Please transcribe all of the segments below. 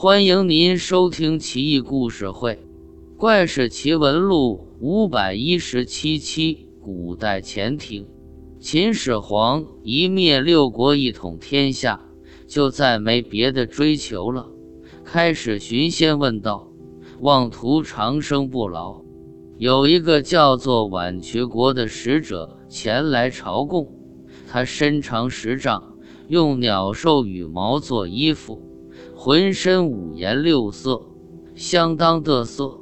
欢迎您收听《奇异故事会·怪事奇闻录》五百一十七期。古代潜艇，秦始皇一灭六国，一统天下，就再没别的追求了，开始寻仙问道，妄图长生不老。有一个叫做宛渠国的使者前来朝贡，他身长十丈，用鸟兽羽毛做衣服。浑身五颜六色，相当得瑟。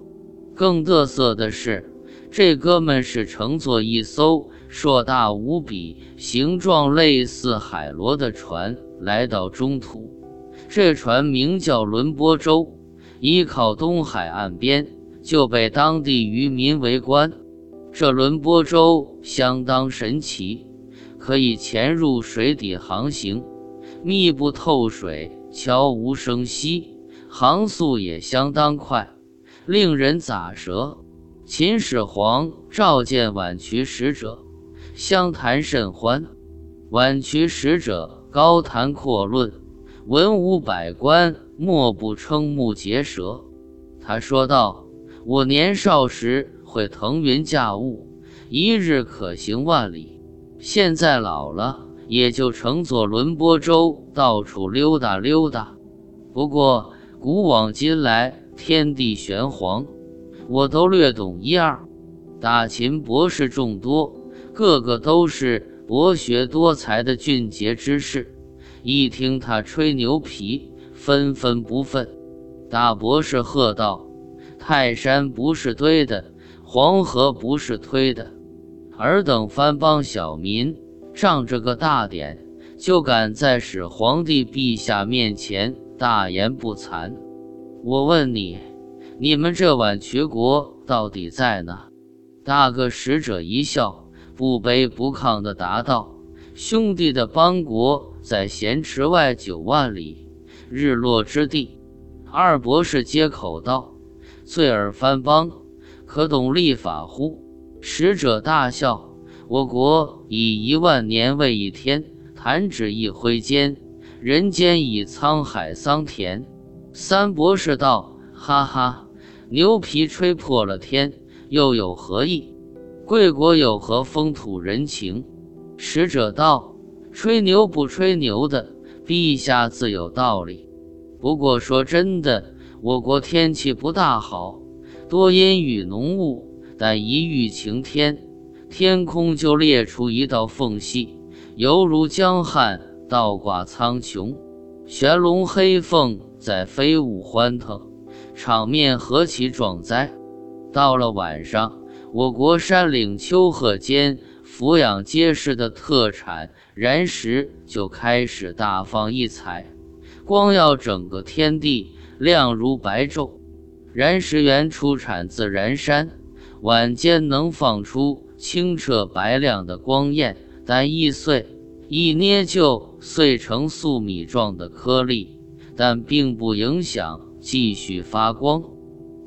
更得瑟的是，这哥们是乘坐一艘硕大无比、形状类似海螺的船来到中途。这船名叫轮波舟，依靠东海岸边，就被当地渔民围观。这轮波舟相当神奇，可以潜入水底航行，密不透水。悄无声息，航速也相当快，令人咋舌。秦始皇召见宛渠使者，相谈甚欢。宛渠使者高谈阔论，文武百官莫不瞠目结舌。他说道：“我年少时会腾云驾雾，一日可行万里，现在老了。”也就乘坐轮波舟到处溜达溜达。不过古往今来，天地玄黄，我都略懂一二。大秦博士众多，个个都是博学多才的俊杰之士。一听他吹牛皮，纷纷不忿。大博士喝道：“泰山不是堆的，黄河不是推的，尔等番邦小民。”仗着个大典，就敢在始皇帝陛下面前大言不惭。我问你，你们这宛渠国到底在哪？大个使者一笑，不卑不亢地答道：“兄弟的邦国在咸池外九万里，日落之地。”二博士接口道：“罪尔番邦，可懂立法乎？”使者大笑。我国以一万年为一天，弹指一挥间，人间已沧海桑田。三博士道：“哈哈，牛皮吹破了天，又有何意？贵国有何风土人情？”使者道：“吹牛不吹牛的，陛下自有道理。不过说真的，我国天气不大好，多阴雨浓雾，但一遇晴天。”天空就裂出一道缝隙，犹如江汉倒挂苍穹，玄龙黑凤在飞舞欢腾，场面何其壮哉！到了晚上，我国山岭丘壑间俯仰皆是的特产燃石就开始大放异彩，光耀整个天地，亮如白昼。燃石原出产自燃山，晚间能放出。清澈白亮的光焰，但易碎，一捏就碎成粟米状的颗粒，但并不影响继续发光。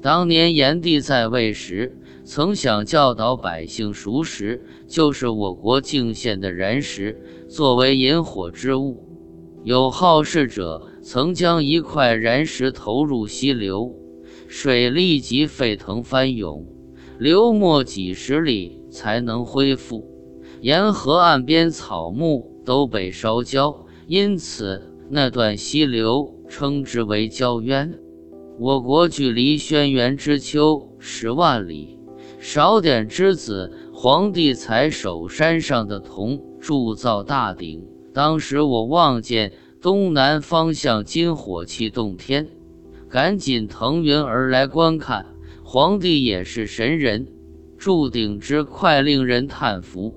当年炎帝在位时，曾想教导百姓熟食，就是我国泾县的燃石，作为引火之物。有好事者曾将一块燃石投入溪流，水立即沸腾翻涌，流没几十里。才能恢复。沿河岸边草木都被烧焦，因此那段溪流称之为焦渊。我国距离轩辕之丘十万里，少典之子皇帝才守山上的铜铸造大鼎。当时我望见东南方向金火气洞天，赶紧腾云而来观看。皇帝也是神人。铸鼎之快，令人叹服。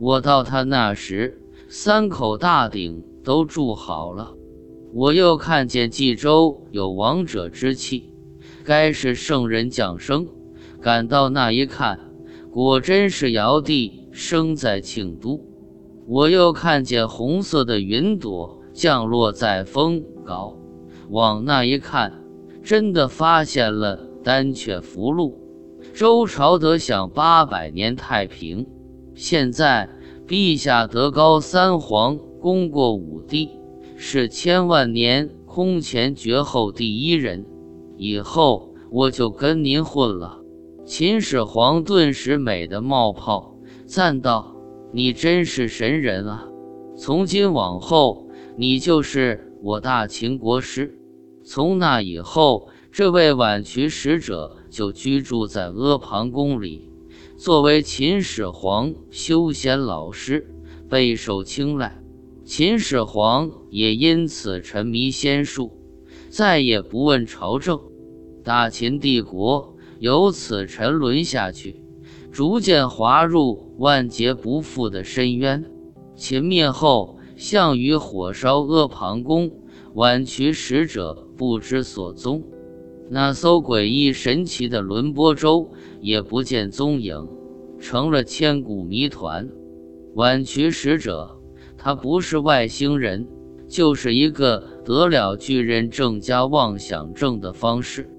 我到他那时，三口大鼎都铸好了。我又看见冀州有王者之气，该是圣人降生。赶到那一看，果真是尧帝生在庆都。我又看见红色的云朵降落在风皋，往那一看，真的发现了丹阙福禄。周朝得享八百年太平，现在陛下德高三皇，功过五帝，是千万年空前绝后第一人，以后我就跟您混了。”秦始皇顿时美得冒泡，赞道：“你真是神人啊！从今往后，你就是我大秦国师。”从那以后，这位宛渠使者就居住在阿房宫里，作为秦始皇修仙老师，备受青睐。秦始皇也因此沉迷仙术，再也不问朝政，大秦帝国。由此沉沦下去，逐渐滑入万劫不复的深渊。秦灭后，项羽火烧阿房宫，宛渠使者不知所踪。那艘诡异神奇的轮波舟也不见踪影，成了千古谜团。婉渠使者，他不是外星人，就是一个得了巨人症加妄想症的方式。